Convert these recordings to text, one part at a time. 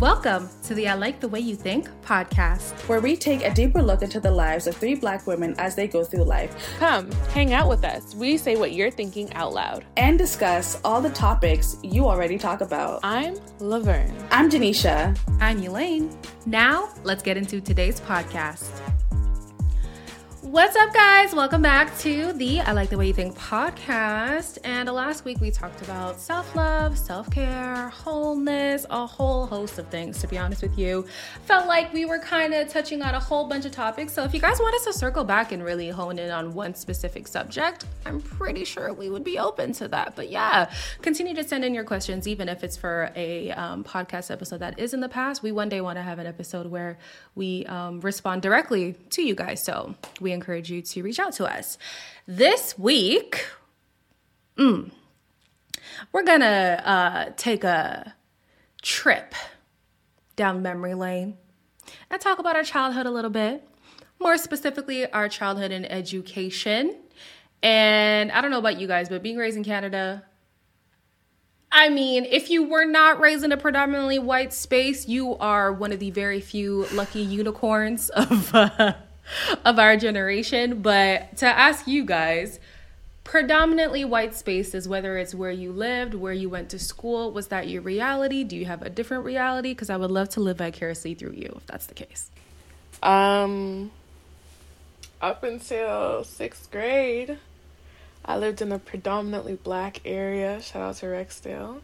Welcome to the I Like the Way You Think podcast, where we take a deeper look into the lives of three black women as they go through life. Come, hang out with us. We say what you're thinking out loud and discuss all the topics you already talk about. I'm Laverne. I'm Janisha. I'm Elaine. Now, let's get into today's podcast. What's up, guys? Welcome back to the I Like the Way You Think podcast. And last week we talked about self love, self care, wholeness, a whole host of things, to be honest with you. Felt like we were kind of touching on a whole bunch of topics. So if you guys want us to circle back and really hone in on one specific subject, I'm pretty sure we would be open to that. But yeah, continue to send in your questions, even if it's for a um, podcast episode that is in the past. We one day want to have an episode where we um, respond directly to you guys. So we encourage you to reach out to us. This week, mm, we're gonna uh, take a trip down memory lane and talk about our childhood a little bit. More specifically, our childhood and education. And I don't know about you guys, but being raised in Canada, I mean, if you were not raised in a predominantly white space, you are one of the very few lucky unicorns of uh, of our generation. But to ask you guys, predominantly white spaces, whether it's where you lived, where you went to school, was that your reality? Do you have a different reality? Because I would love to live vicariously through you if that's the case. Um, up until sixth grade, I lived in a predominantly black area. Shout out to Rexdale.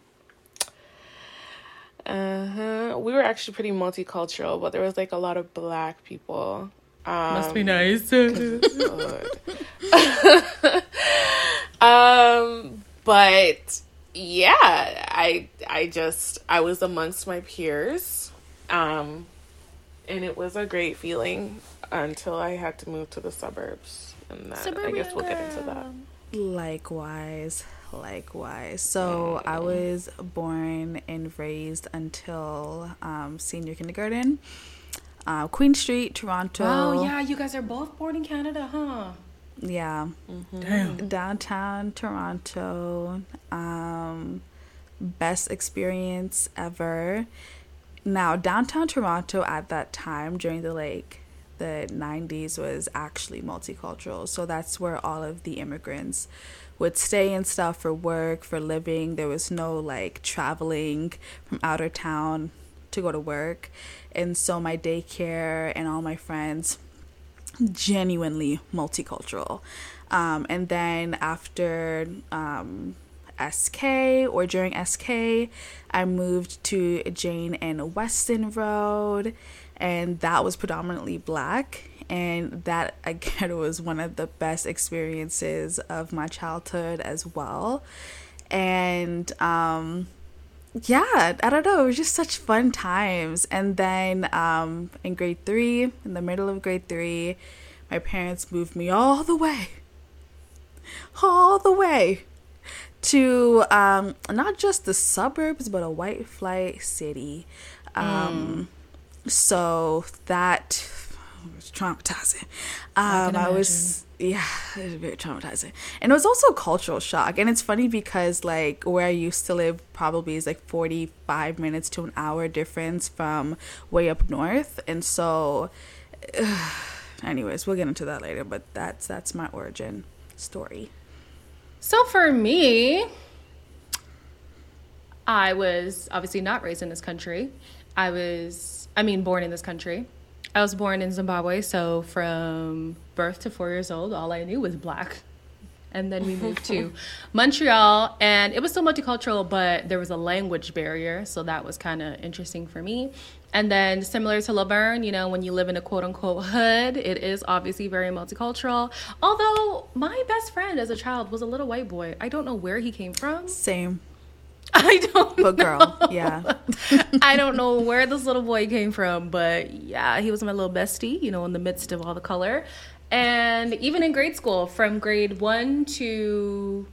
Uh huh. We were actually pretty multicultural, but there was like a lot of black people. Um, Must be nice. um, but yeah, I I just I was amongst my peers, um, and it was a great feeling until I had to move to the suburbs, and that, I guess we'll get into that. Likewise, likewise. So I was born and raised until um, senior kindergarten uh, Queen Street, Toronto. Oh yeah, you guys are both born in Canada, huh? Yeah. Mm-hmm. Damn. Downtown Toronto. Um, best experience ever. Now, downtown Toronto at that time during the like the 90s was actually multicultural. So that's where all of the immigrants would stay and stuff for work, for living. There was no like traveling from outer town to go to work. And so my daycare and all my friends, genuinely multicultural. Um, and then after um, SK or during SK, I moved to Jane and Weston Road, and that was predominantly black. And that again was one of the best experiences of my childhood as well. And um, yeah, I don't know. It was just such fun times. And then um, in grade three, in the middle of grade three, my parents moved me all the way, all the way to um, not just the suburbs, but a white flight city. Um, mm. So that was traumatizing. Um, I, I was yeah, it was very traumatizing. And it was also a cultural shock. And it's funny because like where I used to live probably is like 45 minutes to an hour difference from way up north. And so uh, anyways, we'll get into that later, but that's that's my origin story. So for me, I was obviously not raised in this country. I was I mean born in this country. I was born in Zimbabwe, so from birth to four years old, all I knew was black. And then we moved to Montreal, and it was still multicultural, but there was a language barrier, so that was kind of interesting for me. And then, similar to Laverne, you know, when you live in a quote unquote hood, it is obviously very multicultural. Although, my best friend as a child was a little white boy. I don't know where he came from. Same. I don't But girl, yeah. I don't know where this little boy came from, but yeah, he was my little bestie, you know, in the midst of all the color. And even in grade school, from grade one to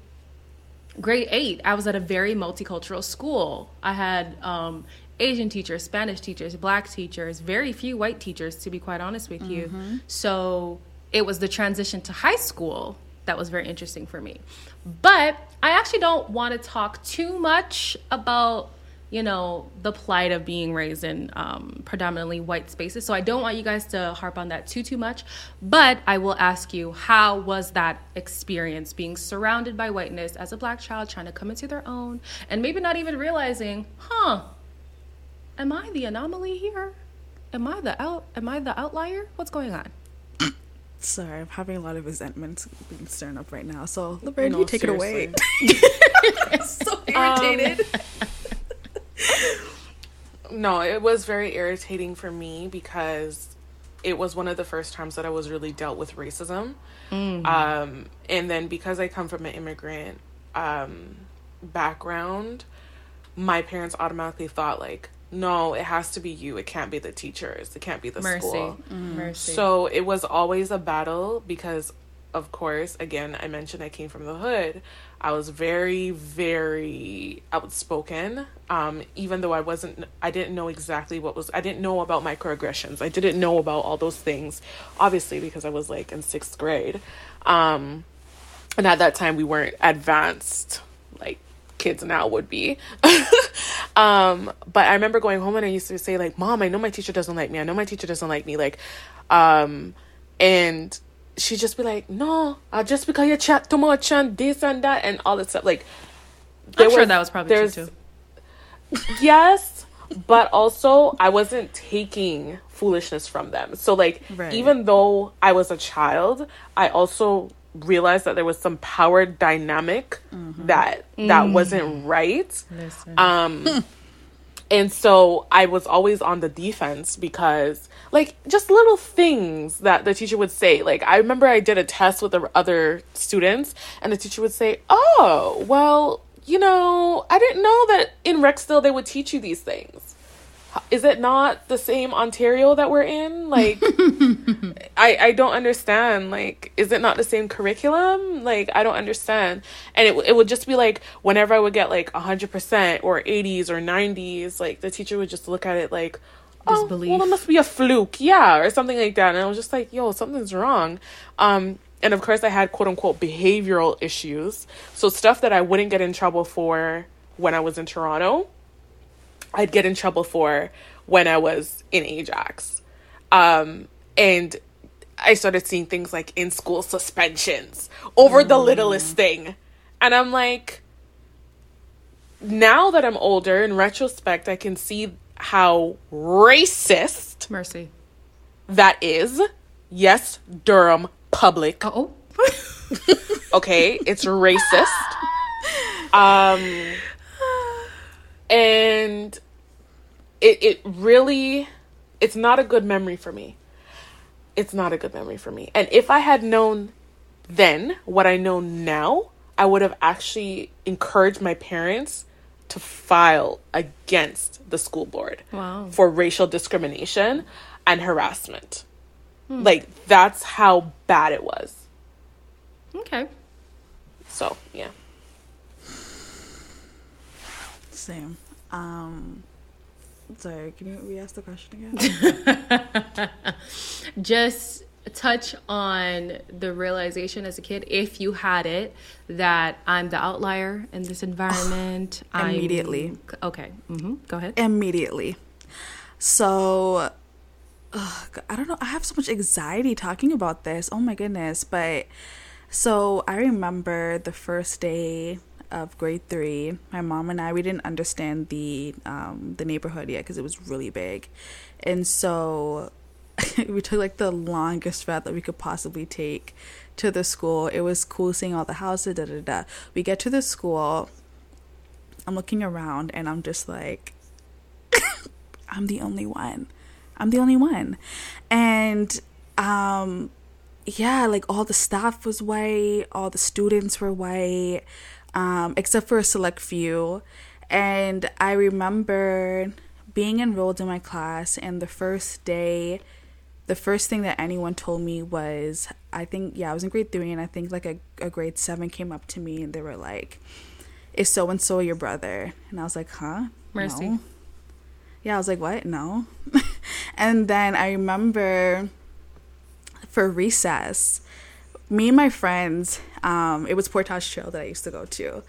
grade eight, I was at a very multicultural school. I had um, Asian teachers, Spanish teachers, black teachers, very few white teachers, to be quite honest with you. Mm-hmm. So it was the transition to high school that was very interesting for me. But I actually don't want to talk too much about you know, the plight of being raised in um, predominantly white spaces. So I don't want you guys to harp on that too, too much. But I will ask you, how was that experience being surrounded by whiteness as a black child trying to come into their own and maybe not even realizing, huh, am I the anomaly here? Am I the out? Am I the outlier? What's going on? Sorry, I'm having a lot of resentment being stirred up right now. So, Laverne, you take seriously. it away. so irritated. No, it was very irritating for me because it was one of the first times that I was really dealt with racism. Um, and then because I come from an immigrant um, background, my parents automatically thought like, no, it has to be you. It can't be the teachers. It can't be the Mercy. school. Mercy. So it was always a battle because, of course, again, I mentioned I came from the hood. I was very, very outspoken. Um, even though I wasn't, I didn't know exactly what was, I didn't know about microaggressions. I didn't know about all those things, obviously, because I was like in sixth grade. Um, and at that time, we weren't advanced kids now would be. um, but I remember going home and I used to say like, "Mom, I know my teacher doesn't like me. I know my teacher doesn't like me." Like, um, and she'd just be like, "No, uh, just because you chat too much and this and that and all this stuff." Like, I'm sure that was probably true too. yes but also i wasn't taking foolishness from them so like Right. even though i was a child i also realized that there was some power dynamic that that wasn't right. Listen. um and so i was always on the defense because like just little things that the teacher would say. Like i remember i did a test with the other students and the teacher would say oh well you know i didn't know that in rexdale they would teach you these things is it not the same ontario that we're in like I, I don't understand. Like, is it not the same curriculum? Like, I don't understand. And it, it would just be like, whenever I would get like 100% or 80s or 90s, like, the teacher would just look at it like, oh, Disbelief. well, it must be a fluke. Yeah, or something like that. And I was just like, yo, something's wrong. Um, and of course, I had quote unquote behavioral issues. So, stuff that I wouldn't get in trouble for when I was in Toronto, I'd get in trouble for when I was in Ajax. Um, and I started seeing things like in school suspensions over the littlest thing. And I'm like, now that I'm older, in retrospect, I can see how racist Mercy. that is. Yes, Durham public. Oh. Okay, it's racist. Um, and it it really, it's not a good memory for me. It's not a good memory for me. And if I had known then what I know now, I would have actually encouraged my parents to file against the school board Wow. for racial discrimination and harassment. Hmm. Like that's how bad it was. Okay. So, yeah. Same. Um, sorry, can you re-ask the question again? Just touch on the realization as a kid, if you had it, that I'm the outlier in this environment. I'm- Immediately. Okay. hmm Go ahead. Immediately. So, ugh, I don't know. I have so much anxiety talking about this. Oh my goodness. But so I remember the first day of grade three. My mom and I we didn't understand the um, the neighborhood yet because it was really big, and so we took like the longest route that we could possibly take to the school. It was cool seeing all the houses. Da da da. We get to the school. I'm looking around and I'm just like, I'm the only one. I'm the only one. And um yeah, like all the staff was white, all the students were white, um, except for a select few. And I remember being enrolled in my class and the first day the first thing that anyone told me was I think yeah, I was in grade three and I think like a, a grade seven came up to me and they were like, Is so and so your brother? And I was like, Huh? Mercy. No. Yeah, I was like, What? No. and then I remember for recess, me and my friends, um, it was Portage Trail that I used to go to.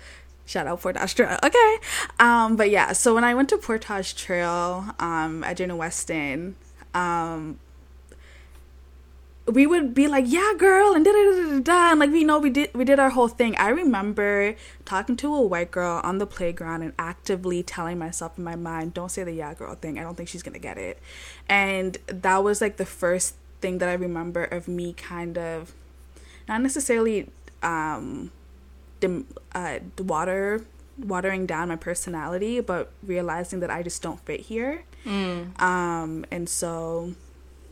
Shout out Portage Trail. Okay. Um, but yeah, so when I went to Portage Trail um, at Jane Weston, um, we would be like, "Yeah, girl," and da da da da da, and like we know we did we did our whole thing. I remember talking to a white girl on the playground and actively telling myself in my mind, "Don't say the yeah, girl" thing. I don't think she's gonna get it, and that was like the first thing that I remember of me kind of, not necessarily um, dim, uh, water watering down my personality, but realizing that I just don't fit here. Mm. Um, and so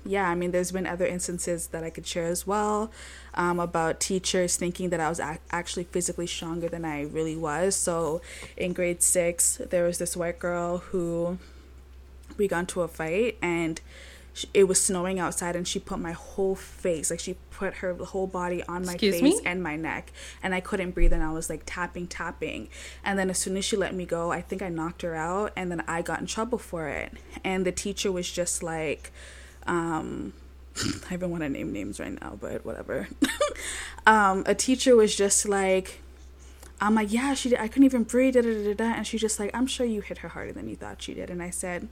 yeah, I mean, there's been other instances that I could share as well um, about teachers thinking that I was ac- actually physically stronger than I really was. So in grade six, there was this white girl who we got into a fight and it was snowing outside and she put my whole face like she put her whole body on my Excuse face me? and my neck and i couldn't breathe and i was like tapping tapping and then as soon as she let me go i think i knocked her out and then i got in trouble for it and the teacher was just like um, I even want to name names right now, but whatever. um, a teacher was just like, I'm like, yeah, she did. I couldn't even breathe, da, da, da, da. And she's just like, I'm sure you hit her harder than you thought she did. And I said,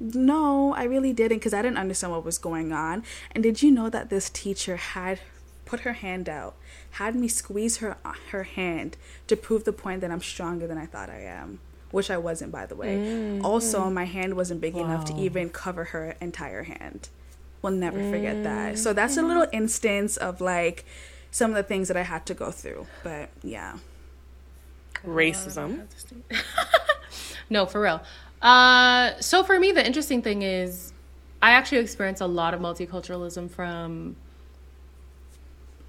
no, I really didn't because I didn't understand what was going on. And did you know that this teacher had put her hand out, had me squeeze her her hand to prove the point that I'm stronger than I thought I am? which I wasn't, by the way. Mm-hmm. Also, my hand wasn't big wow. enough to even cover her entire hand. We'll never mm-hmm. forget that. So that's a little instance of like some of the things that I had to go through. But yeah. Racism. no, for real. Uh, so for me, the interesting thing is, I actually experienced a lot of multiculturalism from,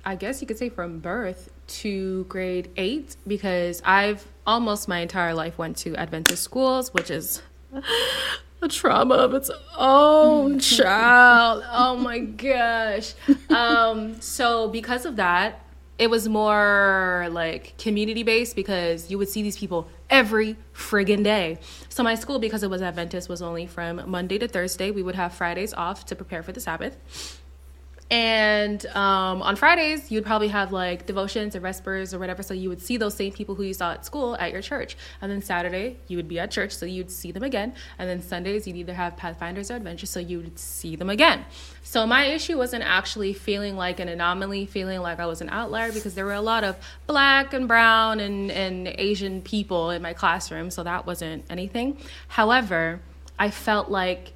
I guess you could say, from birth to grade eight because I've almost my entire life went to Adventist schools, which is a trauma of its own child. Oh my gosh. Um, so because of that, it was more like community based because you would see these people every friggin' day. So my school, because it was Adventist, was only from Monday to Thursday. We would have Fridays off to prepare for the Sabbath. And um, on Fridays, you'd probably have like devotions or vespers or whatever. So you would see those same people who you saw at school at your church. And then Saturday, you would be at church, so you'd see them again. And then Sundays, you'd either have Pathfinders or Adventurers, so you'd see them again. So my issue wasn't actually feeling like an anomaly, feeling like I was an outlier, because there were a lot of black and brown and, and Asian people in my classroom. So that wasn't anything. However, I felt like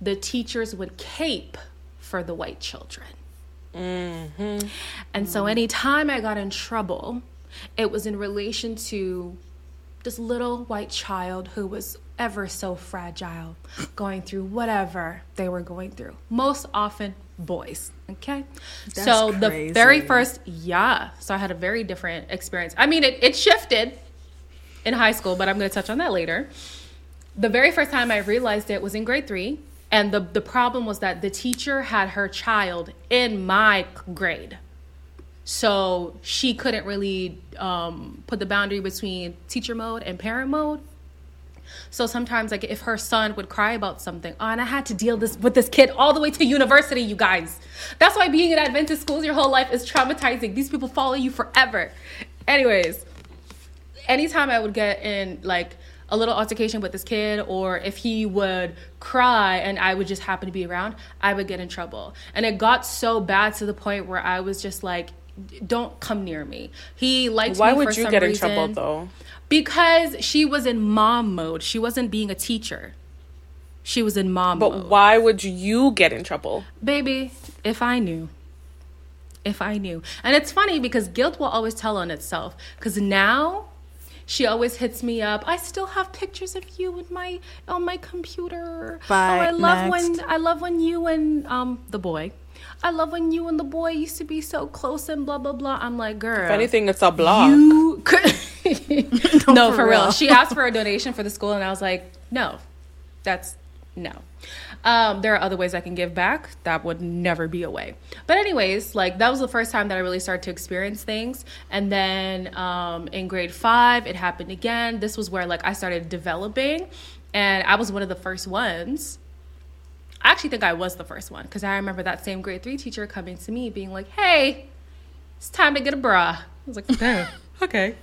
the teachers would cape for the white children. Mm-hmm. And so anytime I got in trouble, it was in relation to this little white child who was ever so fragile, going through whatever they were going through. Most often, boys. Okay. That's so crazy. the very first, yeah. So I had a very different experience. I mean, it, it shifted in high school, but I'm going to touch on that later. The very first time I realized it was in grade three. And the, the problem was that the teacher had her child in my grade. So she couldn't really um, put the boundary between teacher mode and parent mode. So sometimes, like if her son would cry about something, oh, and I had to deal this with this kid all the way to university, you guys. That's why being in Adventist schools your whole life is traumatizing. These people follow you forever. Anyways, anytime I would get in like a little altercation with this kid or if he would cry and I would just happen to be around, I would get in trouble. And it got so bad to the point where I was just like, don't come near me. He liked me. Why would you get reason. in trouble though? Because she was in mom mode. She wasn't being a teacher. She was in mom mode. but mode. why would you get in trouble? Baby, if I knew. If I knew. And it's funny because guilt will always tell on itself. Because now she always hits me up. I still have pictures of you in my on my computer. Bye. Oh, I love Next. when I love when you and um the boy. I love when you and the boy used to be so close and blah blah blah. I'm like, girl. If anything, it's a block. You could. no, no, for, for real. real. She asked for a donation for the school, and I was like, no, that's no. Um, there are other ways I can give back. That would never be a way. But anyways, like that was the first time that I really started to experience things. And then um, in grade five, it happened again. This was where like I started developing, and I was one of the first ones. I actually think I was the first one because I remember that same grade three teacher coming to me being like, "Hey, it's time to get a bra." I was like, "Damn." okay.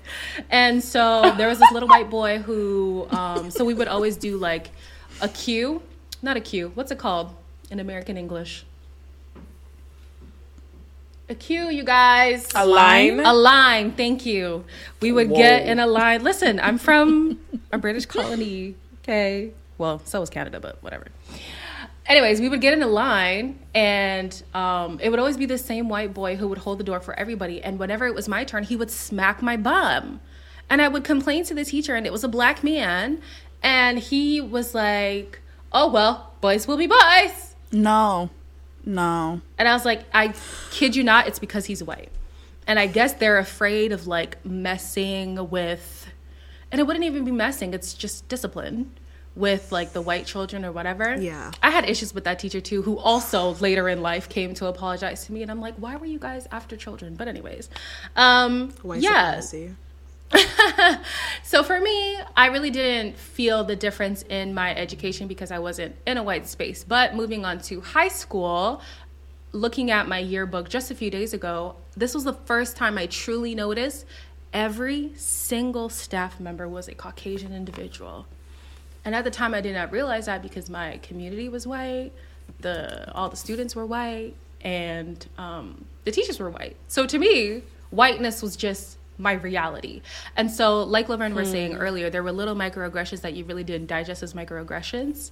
And so there was this little white boy who, um, so we would always do like a cue, not a cue. What's it called in American English? A cue, you guys. A line? A line. Thank you. We would get in a line. Listen, I'm from a British colony. Okay. Well, so was Canada, but whatever. Anyways, we would get in a line, and um, it would always be the same white boy who would hold the door for everybody. And whenever it was my turn, he would smack my bum. And I would complain to the teacher, and it was a black man. And he was like, Oh, well, boys will be boys. No, no. And I was like, I kid you not, it's because he's white. And I guess they're afraid of like messing with, and it wouldn't even be messing, it's just discipline with like the white children or whatever. Yeah. I had issues with that teacher too, who also later in life came to apologize to me. And I'm like, why were you guys after children? But, anyways, um, White yeah. supremacy. So for me, I really didn't feel the difference in my education because I wasn't in a white space. But moving on to high school, looking at my yearbook just a few days ago, this was the first time I truly noticed every single staff member was a Caucasian individual. And at the time I did not realize that because my community was white, the all the students were white, and um, the teachers were white. So to me, whiteness was just my reality. And so, like Laverne was saying earlier, there were little microaggressions that you really didn't digest as microaggressions.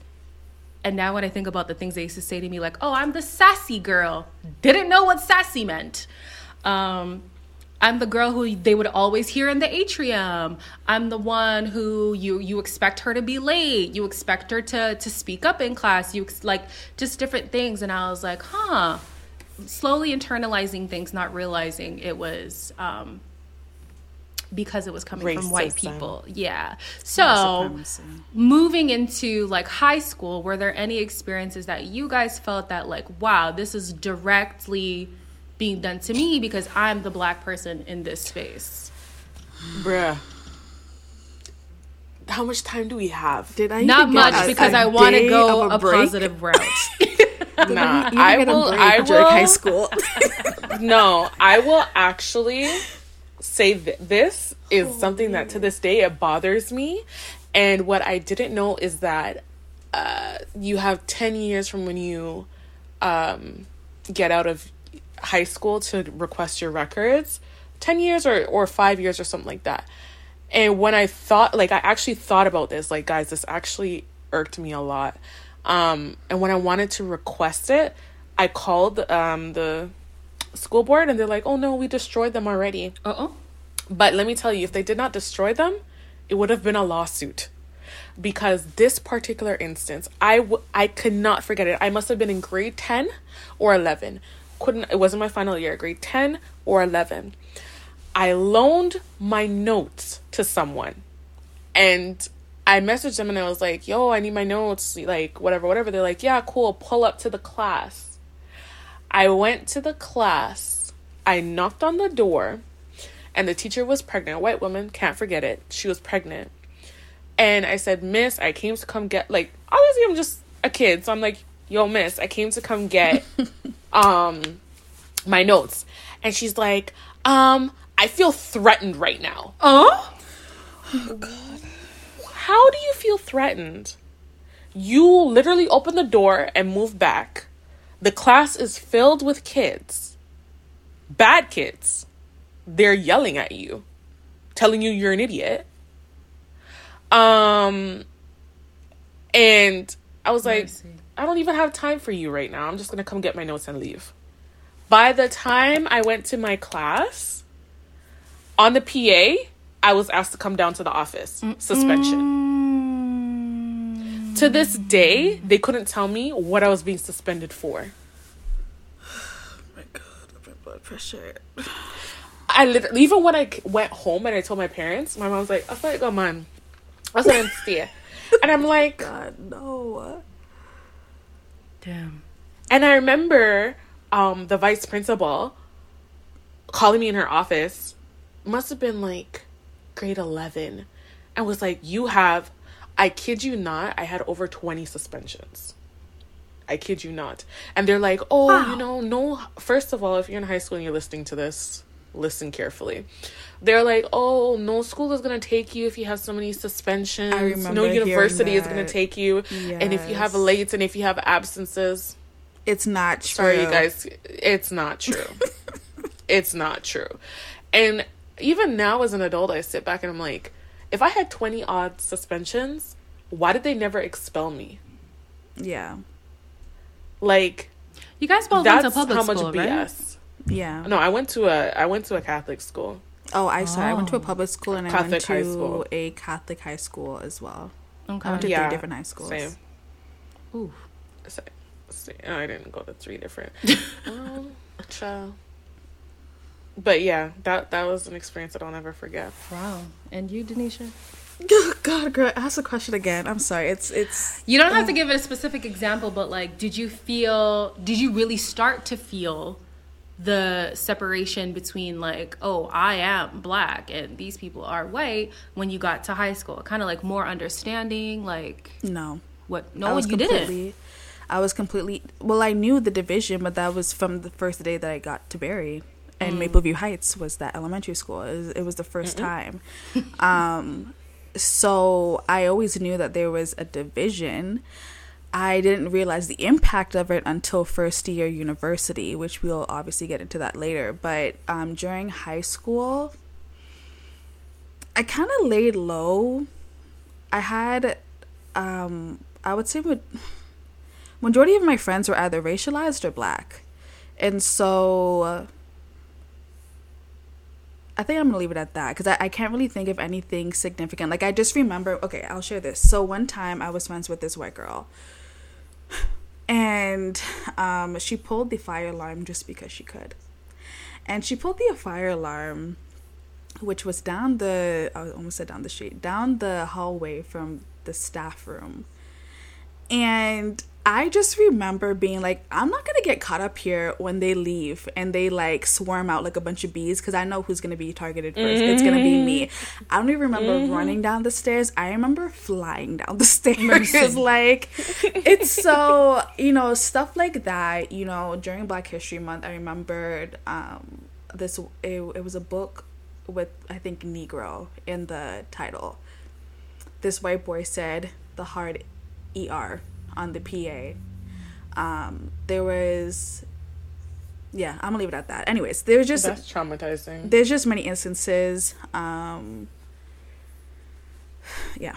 And now when I think about the things they used to say to me, like, "Oh, I'm the sassy girl," didn't know what sassy meant. Um, I'm the girl who they would always hear in the atrium. I'm the one who you you expect her to be late. You expect her to to speak up in class. You ex- like just different things. And I was like, huh. Slowly internalizing things, not realizing it was um, because it was coming from white people. Yeah. So moving into like high school, were there any experiences that you guys felt that like, wow, this is directly being done to me because I'm the black person in this space? Bruh. How much time do we have? Did I Not even get much a- because a I want to go of a, positive route. Nah, I didn't will. I will. high school. no, I will actually say th- this is something that to this day it bothers me. And what I didn't know is that uh, you have 10 years from when you um, get out of high school to request your records 10 years or, or five years or something like that. And when I thought, like, I actually thought about this, like, guys, this actually irked me a lot. Um, and when I wanted to request it, I called um, the school board and they're like, oh no, we destroyed them already. Uh oh. But let me tell you, if they did not destroy them, it would have been a lawsuit. Because this particular instance, I, w- I could not forget it. I must have been in grade 10 or 11. Couldn't, it wasn't my final year, grade 10 or 11. I loaned my notes to someone and I messaged them and I was like, yo, I need my notes, like whatever, whatever. They're like, yeah, cool, pull up to the class. I went to the class, I knocked on the door, and the teacher was pregnant, a white woman, can't forget it. She was pregnant. And I said, Miss, I came to come get like obviously I'm just a kid, so I'm like, yo, miss, I came to come get um my notes. And she's like, um, I feel threatened right now. Oh? God. How do you feel threatened? You literally open the door and move back. The class is filled with kids. Bad kids. They're yelling at you, telling you you're an idiot. Um and I was like, Mercy. I don't even have time for you right now. I'm just going to come get my notes and leave. By the time I went to my class, on the PA, I was asked to come down to the office. Suspension. To this day, they couldn't tell me what I was being suspended for. my God, my blood pressure. I literally, even when I went home and I told my parents, my mom was like, I thought, go, man. I was like, stay. And I'm like, God, no. Damn. And I remember um, the vice principal calling me in her office, must have been like grade 11, and was like, You have, I kid you not, I had over 20 suspensions. I kid you not. And they're like, Oh, you know, no, first of all, if you're in high school and you're listening to this, listen carefully. They're like, "Oh, no school is gonna take you if you have so many suspensions. I remember no university hearing is gonna take you, and if you have Yes. late and if you have absences, It's not true. sorry, you guys, it's not true. it's not true. And even now, as an adult, I sit back and I'm like, if I had twenty odd suspensions, why did they never expel me? Yeah. Like You guys both went to that's public how much school, BS. right? Yeah. No, I went to a I went to a Catholic school. Oh, I sorry. I went to a Oh. public school and I Catholic went high to school. a Catholic high school as well. Okay. I went to Yeah, three different high schools. Same. Ooh. Same. same. Oh, I didn't go to three different. um, child. But yeah, that that was an experience that I'll never forget. Wow. And you, Denisha? God, girl, ask the question again. I'm sorry. It's it's You don't have to give it a specific example, but like, did you feel, did you really start to feel the separation between like, oh, I am black and these people are white when you got to high school? Kind of like more understanding, like, no. what? I No, was you didn't. I was completely well, I knew the division, but that was from the first day that I got to Barrie. And Mm. Mapleview Heights was that elementary school. It was, it was the 1st time. um so I always knew that there was a division. I didn't realize the impact of it until first year university, which we'll obviously get into that later. But um, during high school, I kind of laid low. I had, um, I would say, ma- majority of my friends were either racialized or black, and so I think I'm gonna leave it at that because I, I can't really think of anything significant. Like I just remember. Okay, I'll share this. So one time I was friends with this white girl, and um, she pulled the fire alarm just because she could, and she pulled the fire alarm, which was down the I almost said down the street, down the hallway from the staff room, and I just remember being like, I'm not gonna get caught up here when they leave and they like swarm out like a bunch of bees because I know who's gonna be targeted 1st It's gonna be me. I don't even remember running down the stairs. I remember flying down the stairs. like, it's so you know stuff like that. You know, during Black History Month, I remembered um, this. It, it was a book with I think Negro in the title. This white boy said the hard ER on the PA. Um, there was, yeah, I'm gonna leave it at that. Anyways, there's just That's traumatizing. there's just many instances. Um, yeah.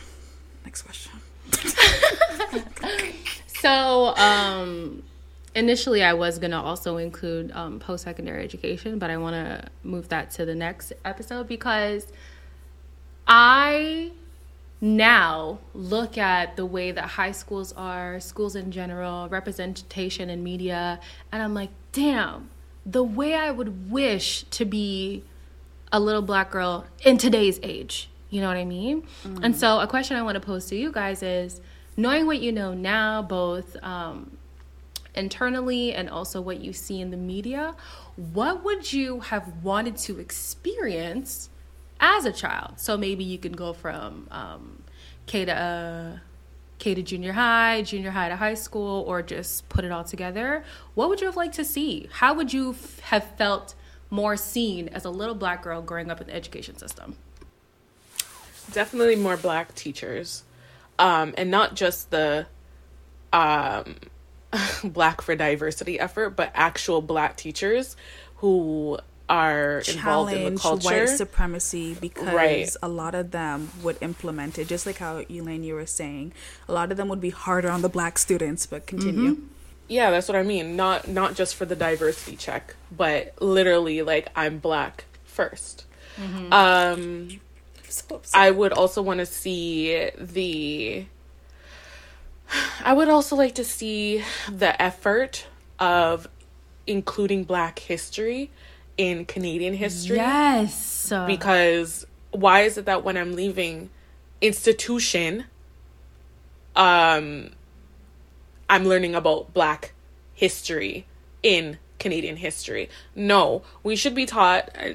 Next question. So, um, initially, I was gonna also include um, post secondary education, but I want to move that to the next episode because I now look at the way that high schools are, schools in general, representation in media, and I'm like, damn, the way I would wish to be a little black girl in today's age. You know what I mean? And so, a question I want to pose to you guys is knowing what you know now, both um, internally and also what you see in the media, what would you have wanted to experience as a child? So, maybe you can go from um, K to uh, K to junior high, junior high to high school, or just put it all together. What would you have liked to see? How would you f- have felt more seen as a little black girl growing up in the education system? definitely more black teachers um and not just the um black for diversity effort but actual black teachers who are involved in the culture white supremacy because Right. a lot of them would implement it, just like how Elaine you were saying. A lot of them would be harder on the black students, but continue. yeah that's what i mean not not just for the diversity check but literally like i'm black 1st um So. I would also want to see the. I would also like to see the effort of including Black history in Canadian history. Yes. Because why is it that when I'm leaving institution, um, I'm learning about Black history in Canadian history? No, we should be taught. uh,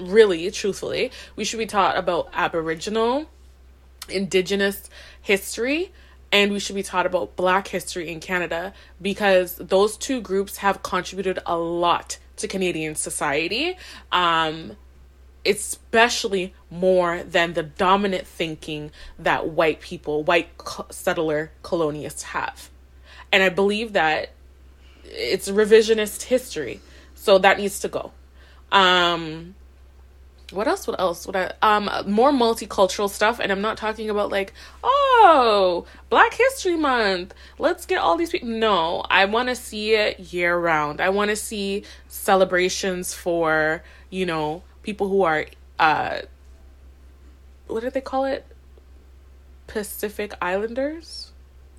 Really, truthfully, we should be taught about Aboriginal, Indigenous history, and we should be taught about Black history in Canada because those two groups have contributed a lot to Canadian society. Um, especially more than the dominant thinking that white people, white settler colonists have. And I believe that it's revisionist history. So that needs to go. Um, what else? What else? What I, um more multicultural stuff, and I'm not talking about like oh Black History Month. Let's get all these people. No, I want to see it year round. I want to see celebrations for you know people who are uh what do they call it? Pacific Islanders.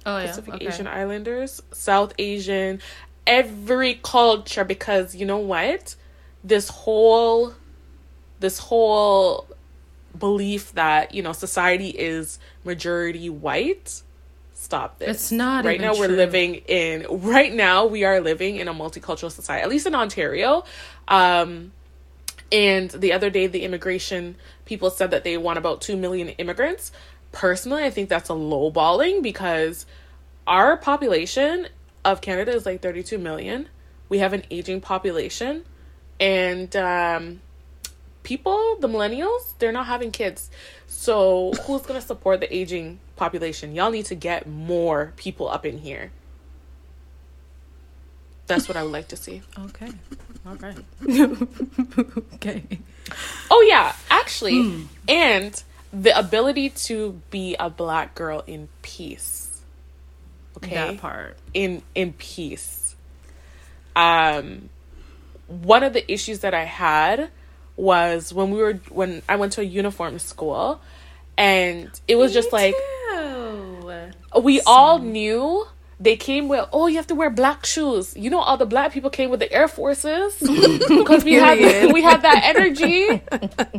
Oh yeah. Pacific okay. Asian Islanders, South Asian, every culture because you know what? This whole this whole belief that, you know, society is majority white. Stop this. It's not Right now we're living in right now we are living in a multicultural society, at least in Ontario. Um and the other day, the immigration people said that they want about 2 million immigrants. Personally, I think that's a low balling because our population of Canada is like 32 million. We have an aging population. And um, people, the millennials, they're not having kids. So who's going to support the aging population? Y'all need to get more people up in here. That's what I would like to see. Okay. All right. okay. Oh yeah, actually, and the ability to be a black girl in peace. Okay, That part. in in peace. Um, one of the issues that I had was when we were when I went to a uniform school, and it was just like Ew. we all knew they came with oh you have to wear black shoes. You know all the black people came with the air forces. Because we had we had that energy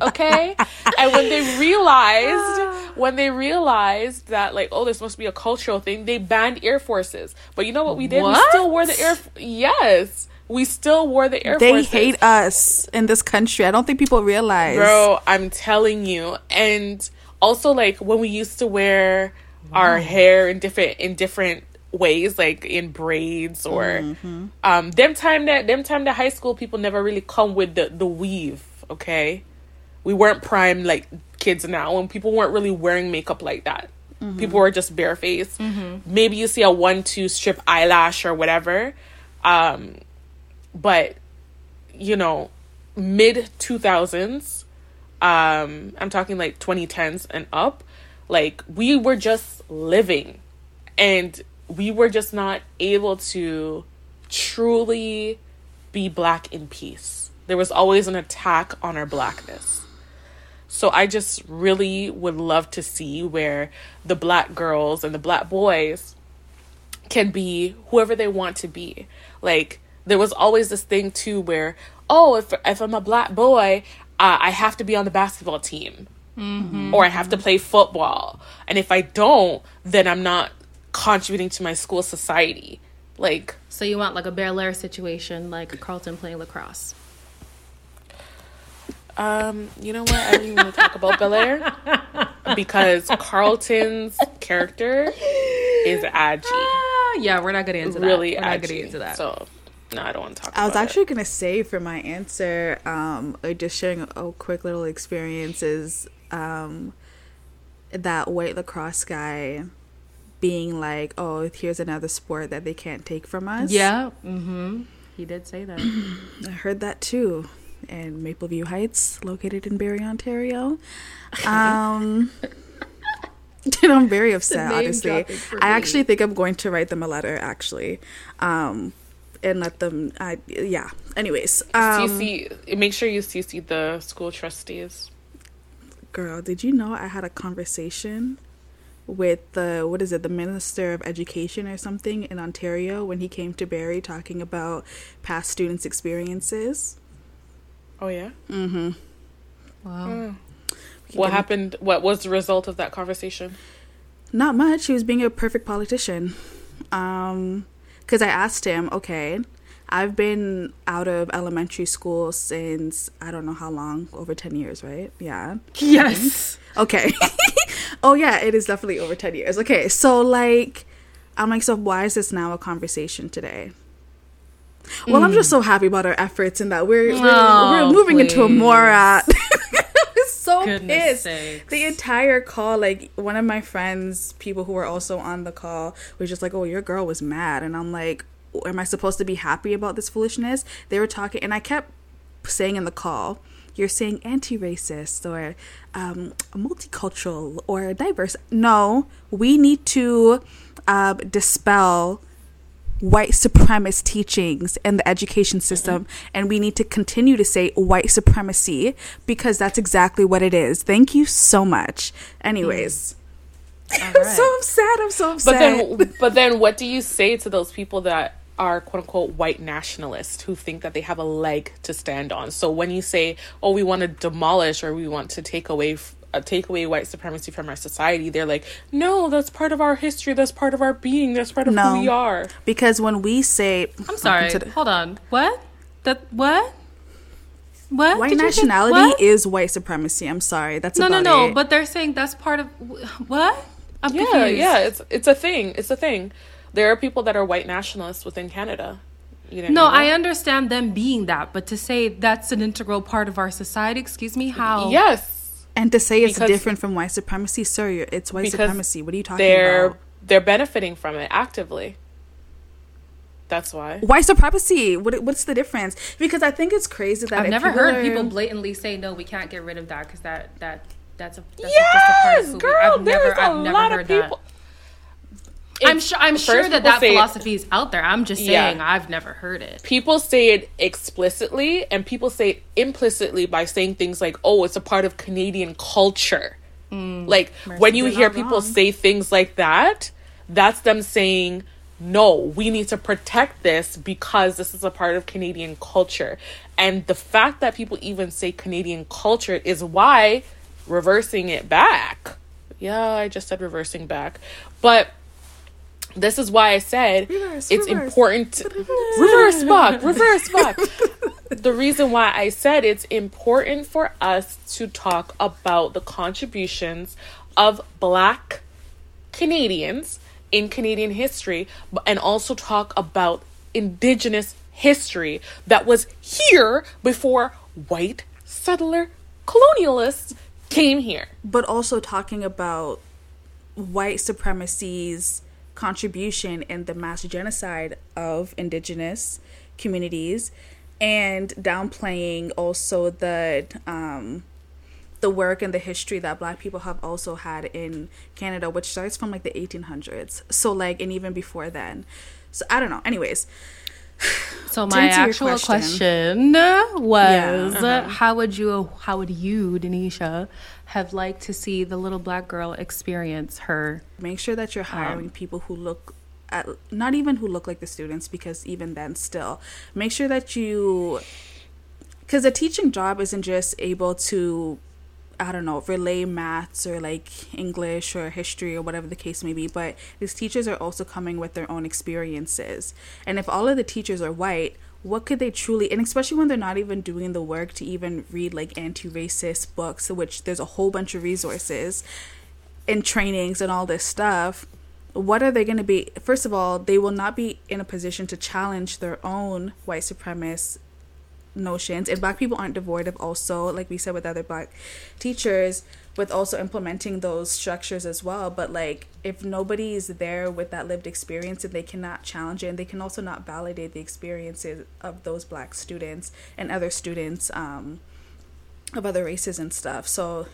okay? And when they realized when they realized that like oh this must be a cultural thing they banned air forces. But you know what we did? We still wore the air yes we still wore the air They forces hate us in this country. I don't think people realize. Bro, I'm telling you. And also like when we used to wear our hair in different in different ways, like in braids or Mm-hmm. um them time that them time that high school people never really come with the the weave, okay? We weren't prime like kids now when people weren't really wearing makeup like that. Mm-hmm. People were just barefaced. Maybe you see a one two strip eyelash or whatever. Um but you know, mid 2000s, um, I'm talking like 2010s and up, like we were just living and we were just not able to truly be black in peace. There was always an attack on our blackness. So I just really would love to see where the black girls and the black boys can be whoever they want to be. Like there was always this thing too where oh if if I'm a black boy, uh, I have to be on the basketball team. Or I have to play football. And if I don't, then I'm not contributing to my school society. Like So you want like a Bel Air situation, like Carlton playing lacrosse? Um, you know what? I don't even want to talk about Bel Air because Carlton's character is edgy, Ah, yeah, we're not getting into that. really we're not getting into that. So, no, I don't want to talk. I was about it. actually gonna say for my answer, um, uh, just sharing a quick little experience is um, that white lacrosse guy being like, "Oh, here's another sport that they can't take from us." yeah. Mm-hmm. He did say that. I heard that too. In Maple View Heights, located in Barrie, Ontario. Um, and I'm very upset, honestly. I actually think I'm going to write them a letter, actually, um, and let them. I yeah. Anyways, um, CC. Make sure you CC the school trustees. girl, did you know I had a conversation with the what is it, the Minister of Education or something in Ontario when he came to Barrie talking about past students' experiences. Oh yeah. Mm-hmm. Wow. What happened? What was the result of that conversation? Not much. He was being a perfect politician. Um, because I asked him, okay, I've been out of elementary school since I don't know how long, over 10 years, right? Yeah. Yes. Okay. oh, yeah, it is definitely over 10 years. Okay, so like, I'm like, so why is this now a conversation today? Well, I'm just so happy about our efforts and that we're we're, Oh, we're moving into a more uh, Goodness sakes. The entire call, like one of my friends, people who were also on the call, was just like, "Oh, your girl was mad," and I'm like, "Am I supposed to be happy about this foolishness?" They were talking, and I kept saying in the call, "You're saying anti-racist or um, multicultural or diverse." No, we need to uh, dispel white supremacist teachings in the education system and we need to continue to say white supremacy because that's exactly what it is. Thank you so much. Anyways. I'm so upset i'm so upset But then, but then, what do you say to those people that are quote unquote white nationalists who think that they have a leg to stand on? So when you say, "Oh, we want to demolish or we want to take away." F- uh, take away white supremacy from our society. They're like, no, that's part of our history. That's part of our being. That's part of No. who we are. because when we say I'm sorry. the- Hold on. What? That what? What? white Did nationality what? is white supremacy i'm sorry that's No, no, about no. it. But they're saying that's part of what? I'm Yeah, confused. yeah. It's it's a thing. It's a thing. There are people that are white nationalists within Canada. You didn't No. I understand them being that, but to say that's an integral part of our society, excuse me, how? Yes, and to say it's because- different from white supremacy sir it's white supremacy what are you talking they're about they're benefiting from it actively. That's why. white supremacy what, what's the difference because i think it's crazy that I've never people heard are- people blatantly say no, we can't get rid of that because that that that's a that's just a part of Yes, who we- girl. I've There's never a I've lot of people. that. I'm sure I'm sure that that philosophy is out there. I'm just saying Yeah. I've never heard it. people say it explicitly and people say it implicitly by saying things like oh it's a part of canadian culture mm, like when you hear people wrong. say things like that that's them saying no we need to protect this because this is a part of canadian culture and the fact that people even say canadian culture is why reversing it back yeah i just said reversing back but this is why I said Reverse, it's reverse. important. To, reverse back, reverse back. the reason why I said it's important for us to talk about the contributions of Black Canadians in Canadian history, and also talk about Indigenous history that was here before white settler colonialists came here. but also talking about white supremacy's contribution in the mass genocide of indigenous communities and downplaying also the um the work and the history that black people have also had in Canada which starts from like the 1800s so like and even before then. So I don't know. Anyways. So my actual question- question, was Yeah, how would you how would you, Denisha, have liked to see the little black girl experience her make sure that you're hiring um, people who look at not even who look like the students because even then still make sure that you because a teaching job isn't just able to i don't know relay maths or like english or history or whatever the case may be but these teachers are also coming with their own experiences. And if all of the teachers are white what could they truly and especially when they're not even doing the work to even read like anti-racist books which there's a whole bunch of resources and trainings and all this stuff what are they going to be first of all they will not be in a position to challenge their own white supremacist notions and black people aren't devoid of also like we said with other black teachers with also implementing those structures as well. But like if nobody is there with that lived experience and they cannot challenge it and they can also not validate the experiences of those black students and other students um of other races and stuff. So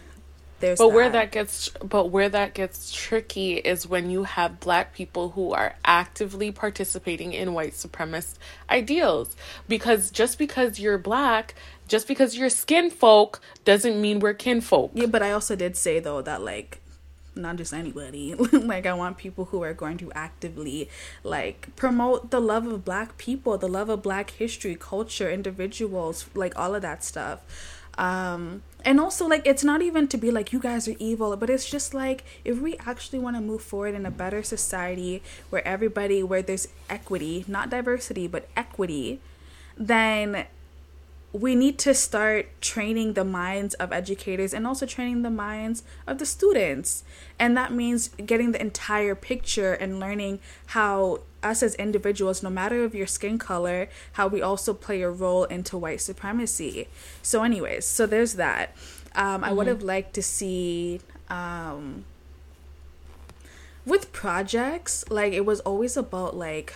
there's But where that. gets but where that gets tricky is when you have black people who are actively participating in white supremacist ideals. Because just because you're black, just because you're skin folk doesn't mean we're kinfolk. Yeah, but I also did say though that like not just anybody. like I want people who are going to actively like promote the love of black people, the love of black history, culture, individuals, like all of that stuff. Um and also like it's not even to be like you guys are evil, but it's just like if we actually want to move forward in a better society where everybody where there's equity, not diversity, but equity, then we need to start training the minds of educators and also training the minds of the students. And that means getting the entire picture and learning how us as individuals, no matter of your skin color, how we also play a role into white supremacy. So, anyways, so there's that. Um, I would have liked to see um, with projects, like it was always about like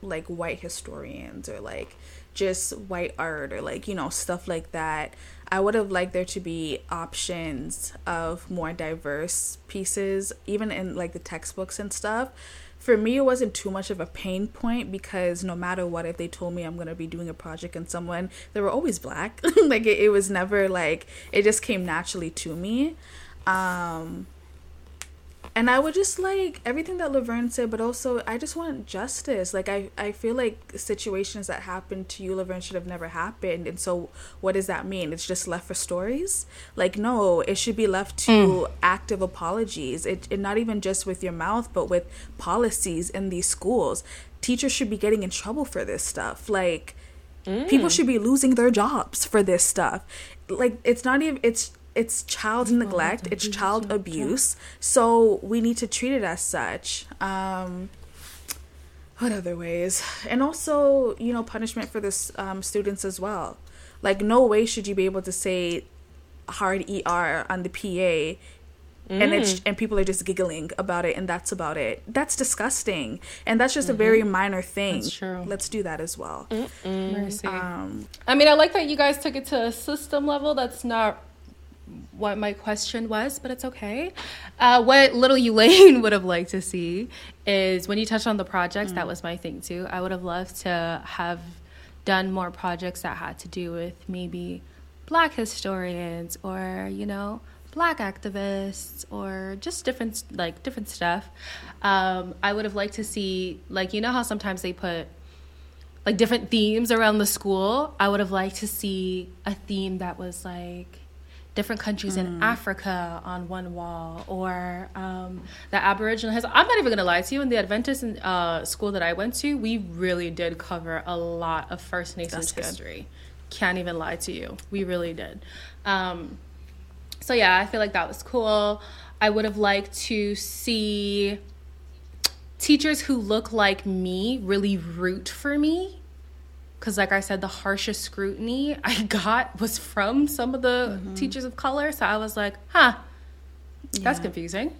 like white historians or like just white art or like you know stuff like that. I would have liked there to be options of more diverse pieces even in like the textbooks and stuff. For me it wasn't too much of a pain point because no matter what if they told me i'm going to be doing a project and someone they were always black. Like it, it was never like it just came naturally to me. Um and I would just like everything that Laverne said, but also I just want justice. Like I, I feel like situations that happened to you, Laverne, should have never happened. And so, what does that mean? It's just left for stories? Like no, it should be left to mm. active apologies. It, it not even just with your mouth, but with policies in these schools. Teachers should be getting in trouble for this stuff. Like mm. people should be losing their jobs for this stuff. Like it's not even it's it's child neglect it's child abuse. So we need to treat it as such. Um what other ways? And also you know punishment for the um, students as well. Like no way should you be able to say hard er on the pa Mm. and it's mm. and people are just giggling about it and that's about it. That's disgusting. And that's just mm-hmm. a very minor thing. that's true. let's do that as well. Um, i mean i like that you guys took it to a system level that's not what my question was, but it's okay. Uh, what little Elaine would have liked to see is when you touched on the projects, mm. that was my thing too. I would have loved to have done more projects that had to do with maybe black historians or, you know, black activists or just different like different stuff. Um, I would have liked to see like you know how sometimes they put like different themes around the school. I would have liked to see a theme that was like different countries mm. in Africa on one wall, or um, the Aboriginal has. I'm not even gonna lie to you. In the Adventist uh, school that I went to, we really did cover a lot of First Nations history. Can't even lie to you. We really did. Um, so yeah, I feel like that was cool. I would have liked to see teachers who look like me really root for me because like i said the harshest scrutiny i got was from some of the mm-hmm. teachers of color so i was like huh that's yeah. confusing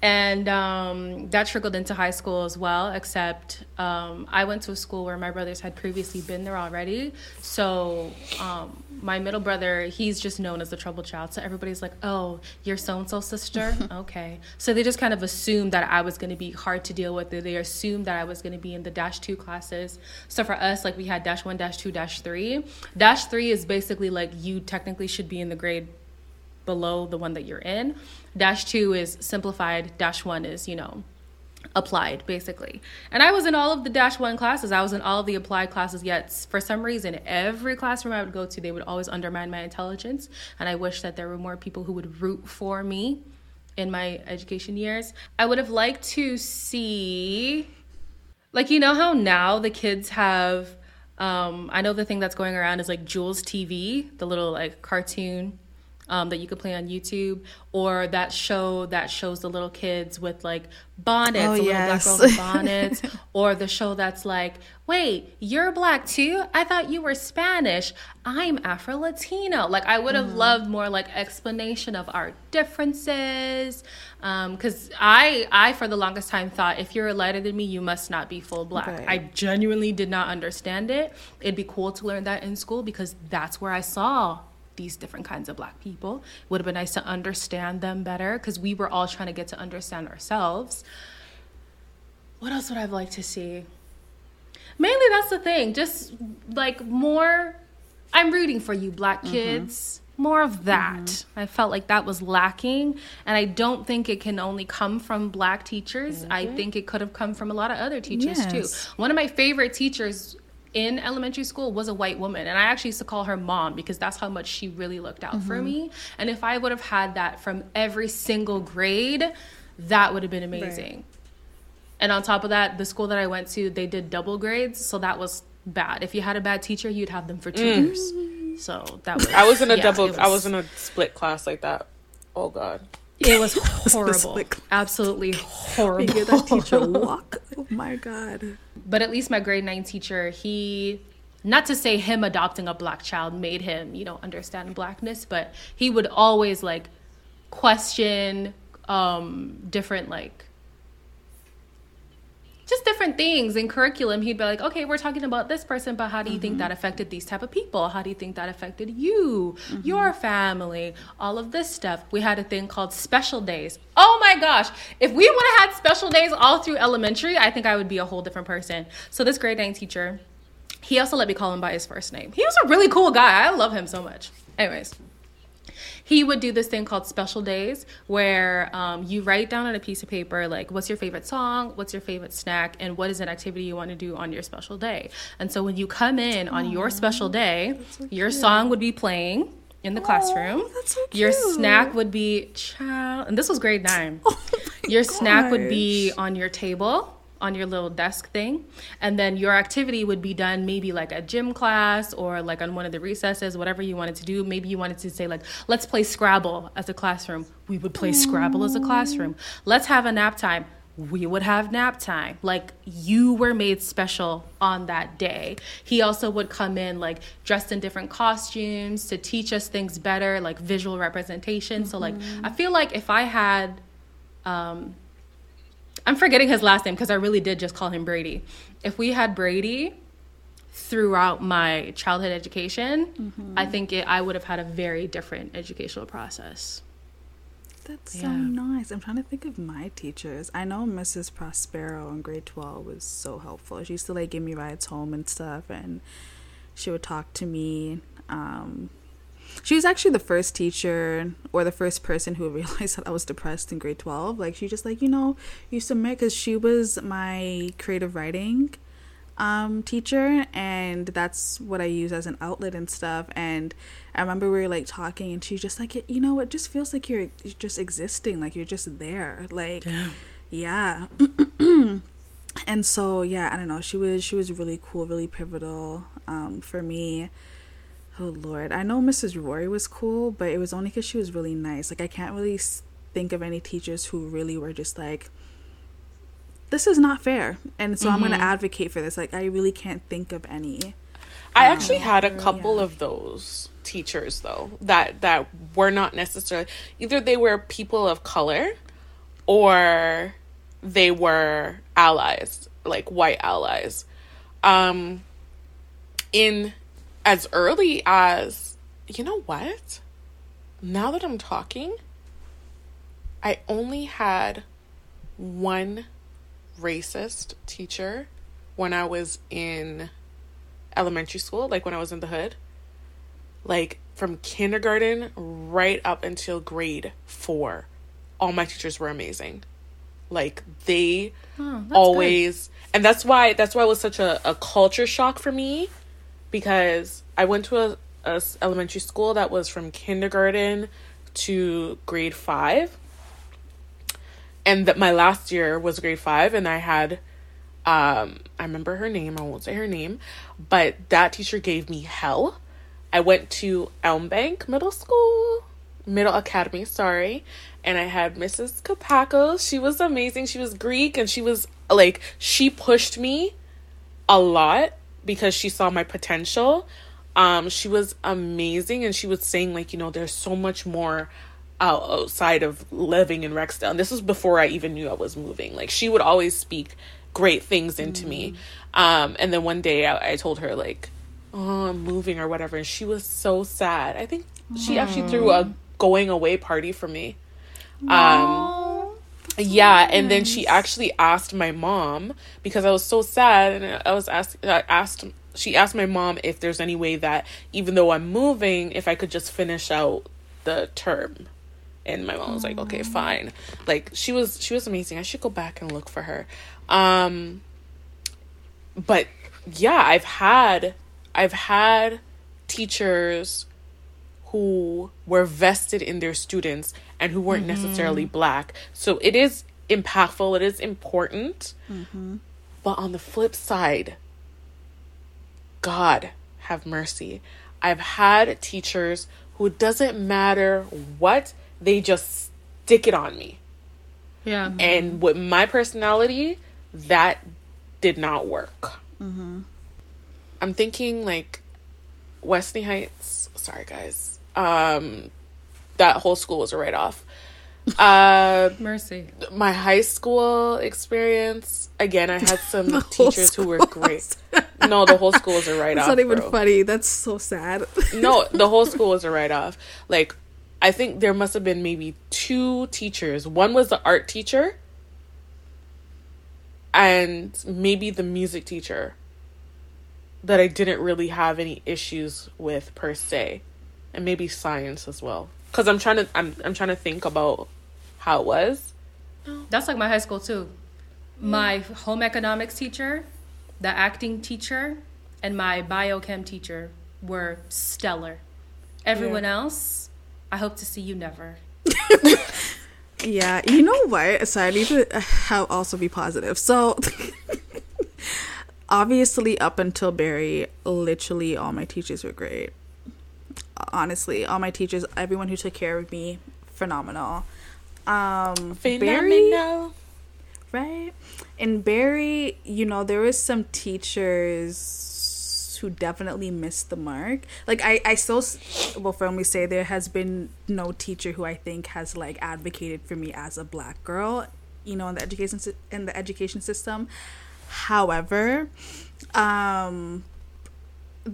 and um, that trickled into high school as well except um, i went to a school where my brothers had previously been there already. So um, my middle brother he's just known as the trouble child. So everybody's like oh you're so and so sister? Okay. So they just kind of assumed that i was going to be hard to deal with. They assumed that i was going to be in the dash two classes. So for us like we had dash one dash two dash three. Dash three is basically like you technically should be in the grade below the one that you're in. Dash two is simplified, dash one is, you know, applied basically. And I was in all of the dash one classes. I was in all of the applied classes, yet for some reason, every classroom I would go to, they would always undermine my intelligence. And I wish that there were more people who would root for me in my education years. I would have liked to see, like, you know how now the kids have. Um, I know the thing that's going around is like Jools TV, the little like cartoon um, that you could play on YouTube, or that show that shows the little kids with like bonnets, oh, the yes. little black girls bonnets, or the show that's like, wait, you're black too? I thought you were Spanish. I'm Afro Latino. Like I would have mm. loved more like explanation of our differences, because um, I I for the longest time thought if you're lighter than me, you must not be full black. Right. I genuinely did not understand it. It'd be cool to learn that in school because that's where I saw these different kinds of black people. It would have been nice to understand them better because we were all trying to get to understand ourselves. What else would I like to see? Mainly that's the thing. Just like more I'm rooting for you, black mm-hmm. kids. Mm-hmm. More of that. Mm-hmm. I felt like that was lacking. And I don't think it can only come from black teachers. I mm-hmm. think it could have come from a lot of other teachers yes. too. One of my favorite teachers in elementary school was a white woman and i actually used to call her mom because that's how much she really looked out mm-hmm. for me and if i would have had that from every single grade that would have been amazing right. and on top of that the school that i went to they did double grades so that was bad if you had a bad teacher you'd have them for two mm. years So that was. I was in a yeah, double. it I was in a split class like that. Oh God. It was horrible. split class. Absolutely horrible. You hear that teacher walk? Oh my god. But at least my grade nine teacher, he, not to say him adopting a black child made him, you know, understand blackness, but he would always like question um, different, like, just different things in curriculum. He'd be like, okay, we're talking about this person, but how do you think mm-hmm. that affected these type of people? How do you think that affected you, mm-hmm. your family, all of this stuff? We had a thing called special days. Oh my gosh. If we would have had special days all through elementary, I think I would be a whole different person. So this grade nine teacher, he also let me call him by his first name. He was a really cool guy. I love him so much. Anyways, he would do this thing called special days where um, you write down on a piece of paper like what's your favorite song? What's your favorite snack? And what is an activity you want to do on your special day? And so when you come in on your special day your song would be playing in the classroom. that's so your snack would be child and this was grade nine. Oh your snack would be on your table on your little desk thing. And then your activity would be done maybe like a gym class or like on one of the recesses whatever you wanted to do. Maybe you wanted to say like let's play scrabble as a classroom. We would play scrabble as a classroom. Let's have a nap time. We would have nap time. Like you were made special on that day. He also would come in like dressed in different costumes to teach us things better like visual representation. So like i feel like if i had um I'm forgetting his last name because I really did just call him Brady. If we had Brady throughout my childhood education, I think it, I would have had a very different educational process. That's so nice. I'm trying to think of my teachers. I know Mrs. Prospero in grade 12 was so helpful. She used to like give me rides home and stuff, and she would talk to me. Um, she was actually the first teacher or the first person who realized that I was depressed in grade 12. Like, she just, like, you know, you submit because she was my creative writing um teacher and that's what I use as an outlet and stuff. And I remember we were like talking and she's just like you know it just feels like you're just existing like you're just there. Like yeah. And so yeah I don't know. She was she was really cool really pivotal um for me oh lord. I know Mrs. Rory was cool but it was only because she was really nice. Like I can't really think of any teachers who really were just like this is not fair. And so i'm going to advocate for this. Like i really can't think of any I actually had a couple of those teachers though that that were not necessarily either they were people of color or they were allies, like white allies. Um in as early as you know what? Now that I'm talking, I only had one racist teacher when I was in elementary school, like when I was in the hood. Like from kindergarten right up until grade four, all my teachers were amazing. Like they Oh, always and that's why that's why it was such a, a culture shock for me because I went to a elementary school that was from kindergarten to grade five. And that my last year was grade five and i had um i remember her name i won't say her name but that teacher gave me hell. I went to Elmbank middle school middle academy sorry and i had mrs kapako she was amazing. She was greek and she was like she pushed me a lot because she saw my potential. Um, she was amazing, and she was saying like, you know, there's so much more out- outside of living in Rexdale. And this was before I even knew I was moving. Like, she would always speak great things into me. Um, and then one day I, I told her like, oh, I'm moving or whatever, and she was so sad. I think she actually threw a going away party for me. Um, yeah, and then she actually asked my mom because I was so sad, and I was asked, I asked, she asked my mom if there's any way that even though I'm moving, if I could just finish out the term. And my mom was like, "Okay, fine." Like she was, she was amazing. I should go back and look for her. Um, but yeah, I've had, I've had teachers who were vested in their students and who weren't necessarily mm-hmm. black. So it is impactful, it is important. Mm-hmm. But on the flip side, God have mercy. I've had teachers who it doesn't matter what, they just stick it on me. Yeah. And mm-hmm. with my personality, that did not work. I'm thinking like Wesley Heights. Sorry, guys. Um, that whole school was a write off. Uh, Mercy. my high school experience. Again, I had some teachers who were great. No, the whole school was a write That's off. not even funny. That's so sad. No, the whole school was a write off. Like, I think there must have been maybe two teachers. One was the art teacher, and maybe the music teacher that I didn't really have any issues with per se, and maybe science as well. Because I'm trying to, I'm, I'm trying to think about how it was. That's like my high school too. My home economics teacher, the acting teacher, and my biochem teacher were stellar. Everyone else, I hope to see you never. Yeah, you know what? So I need to uh, have also be positive. So obviously, up until Barrie, literally all my teachers were great. Honestly, all my teachers, everyone who took care of me, phenomenal. Um, Barrie, right? and Barrie, you know, there was some teachers who definitely missed the mark. Like I, I still will firmly say there has been no teacher who I think has like advocated for me as a black girl, you know, in the education in the education system. However, um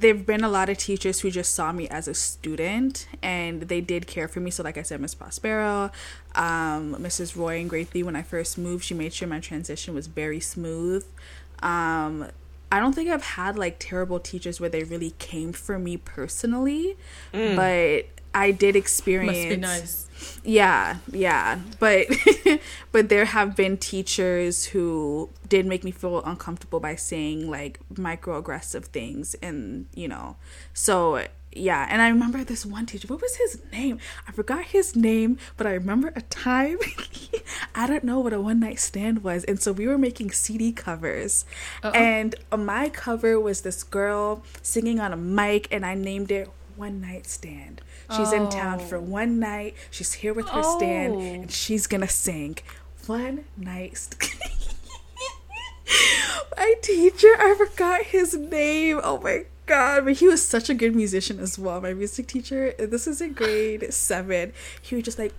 there've been a lot of teachers who just saw me as a student and they did care for me. So, like I said, Miss Prospero, um, Mrs. Roy and Grathie, when I first moved, she made sure my transition was very smooth. Um, I don't think I've had like terrible teachers where they really came for me personally, but I did experience Must be nice. yeah yeah. But but there have been teachers who did make me feel uncomfortable by saying like microaggressive things and you know. So yeah. And i remember this one teacher what was his name? I forgot his name but i remember a time i don't know what a one night stand was. And so we were making cd covers. And my cover was this girl singing on a mic and i named it one night stand she's in town for oh. one night. She's here with her stand Oh. and she's gonna sing one night st- my teacher i forgot his name. Oh my god but he was such a good musician as well. My music teacher this is in grade seven. He was just like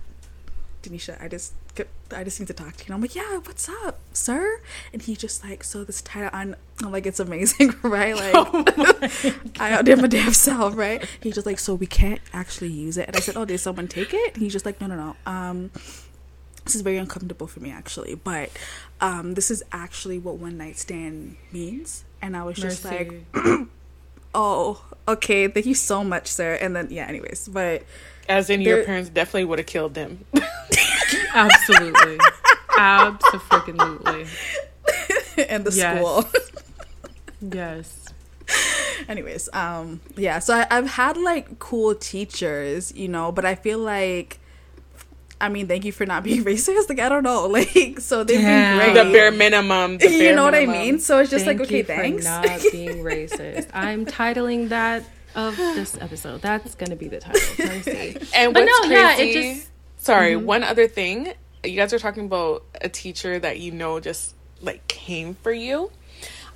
Denisha, I just get, I just need to talk to you. And I'm like, yeah, what's up, sir? And he just like, so this title on, I'm like, it's amazing, right? Like, I outdid my damn self, right? He's just like, so we can't actually use it. And I said, oh, did someone take it? And he's just like, no, no, no. Um, this is very uncomfortable for me actually, but um, this is actually what one night stand means. And I was just like, oh, okay, thank you so much, sir. And then yeah, anyways, but As in, your parents definitely would have killed them. Absolutely. Absolutely. and the Yes. school. Yes. anyways um yeah so I, i've had like cool teachers you know but i feel like i mean thank you for not being racist like i don't know like so they've Damn. been the bare minimum. The you bare know what i mean so it's just Thank like okay you for thanks not being racist. I'm titling that of this episode. That's gonna be the title. And But what's no, yeah, it crazy? just- Sorry, Mm-hmm. one other thing. You guys are talking about a teacher that you know just like came for you.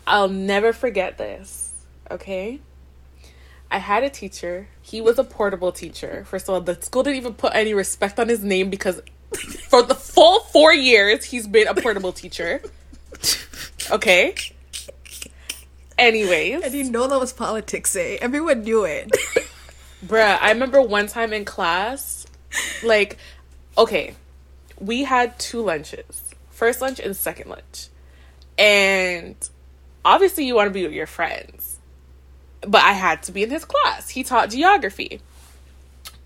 I'll never forget this. Okay. I had a teacher. He was a portable teacher. First of all, the school didn't even put any respect on his name because for the full four years he's been a portable teacher. Okay. Anyways. i didn't know that was politics eh? everyone knew it Bruh, I remember one time in class, like, okay, we had two lunches first lunch and second lunch. And obviously, you want to be with your friends. But I had to be in his class. He taught geography.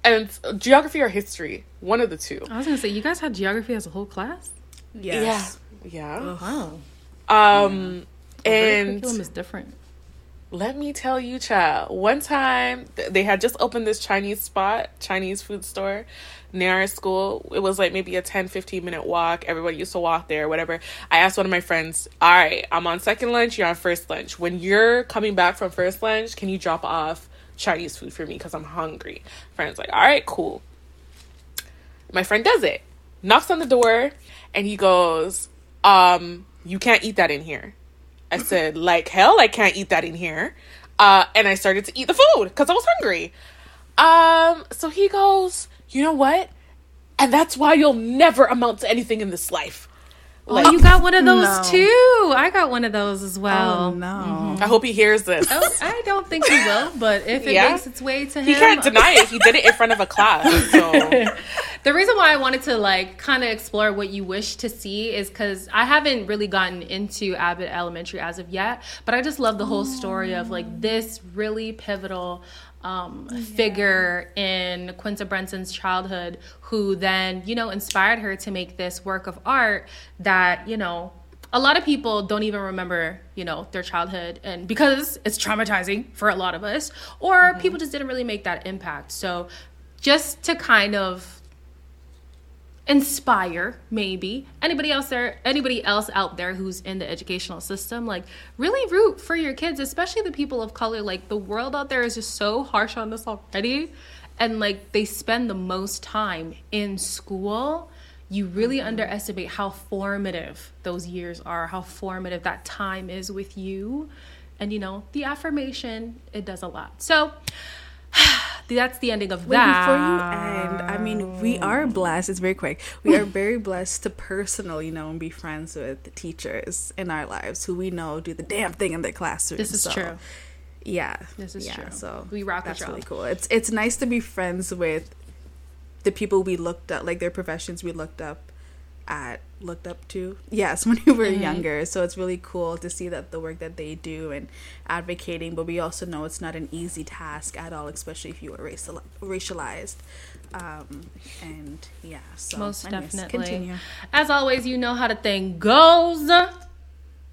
And geography or history, one of the two. I was gonna say you guys had geography as a whole class. yes Yeah. Wow. Um, Their and curriculum is different. Let me tell you, child. One time they had just opened this Chinese spot, Chinese food store near our school. It was like maybe a 10, 15 minute walk. Everybody used to walk there, whatever. I asked one of my friends, All right, I'm on second lunch, you're on first lunch. When you're coming back from first lunch, can you drop off Chinese food for me because I'm hungry. Friend's like, all right, cool. My friend does it, knocks on the door, and he goes, um, you can't eat that in here. I said, like hell, I can't eat that in here. Uh, and I started to eat the food because I was hungry. Um, so he goes, you know what? And that's why you'll never amount to anything in this life. Oh, like, oh, you got one of those no. too. I got one of those as oh, well. Oh no. Mm-hmm. I hope he hears this. Oh, I don't think he will, but if it Yeah. makes its way to him, He can't deny it. He did it in front of a class. So the reason why I wanted to like kind of explore what you wish to see is because I haven't really gotten into Abbott Elementary as of yet, but I just love the whole story of like this really pivotal um, figure in Quinta Brunson's childhood who then, you know, inspired her to make this work of art that, you know, a lot of people don't even remember, you know, their childhood and because it's traumatizing for a lot of us, or people just didn't really make that impact. So just to kind of inspire maybe. Anybody else there anybody else out there who's in the educational system like really root for your kids especially the people of color. Like the world out there is just so harsh on us already. And like they spend the most time in school. You really mm-hmm. underestimate how formative those years are how formative that time is with you. And you know the affirmation it does a lot. So that's the ending of Wait, that before you end, I mean, we are blessed. It's very quick. We are very blessed to personally know and be friends with the teachers in our lives who we know do the damn thing in their classroom. This is So, true. Yeah, This is yeah, true. So We rock That's really cool. It's it's nice to be friends with the people we looked up, like their professions we looked up at, looked up to. Yes, when we were Mm-hmm. younger. So it's really cool to see that the work that they do and advocating. But we also know it's not an easy task at all, especially if you are racial, racialized. Um, and yeah, so Most anyways, definitely. Continue. As always, you know how the thing goes.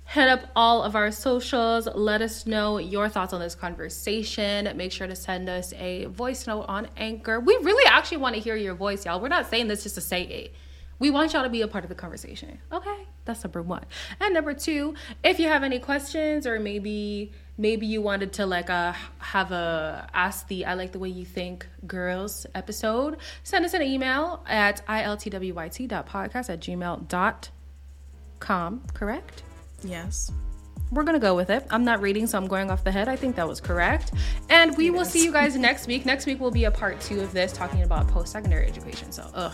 Hit up all of our socials. Let us know your thoughts on this conversation. Make sure to send us a voice note on Anchor. We really actually want to hear your voice, y'all. We're not saying this just to say it. We want y'all to be a part of the conversation. Okay, that's number one. And number two, if you have any questions or maybe maybe you wanted to like uh have a ask the I like the way you think girls episode, send us an email at iltwyt.podcast at gmail.com, correct? Yes. We're gonna go with it. I'm not reading, so I'm going off the head. I think that was correct. And we will see you guys next week. Next week will be a part two of this, talking about post-secondary education. So, ugh,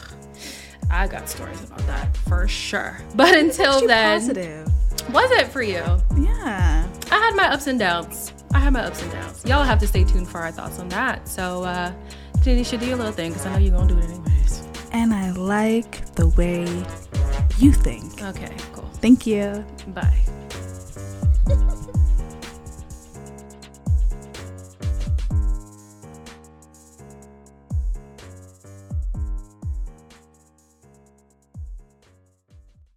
I got stories about that for sure. But until then, positive. was it for you? Yeah. I had my ups and downs. I had my ups and downs. Y'all have to stay tuned for our thoughts on that. So, uh, should do your little thing because I know you're gonna do it anyways. And I like the way you think. Okay, cool. Thank you. Bye.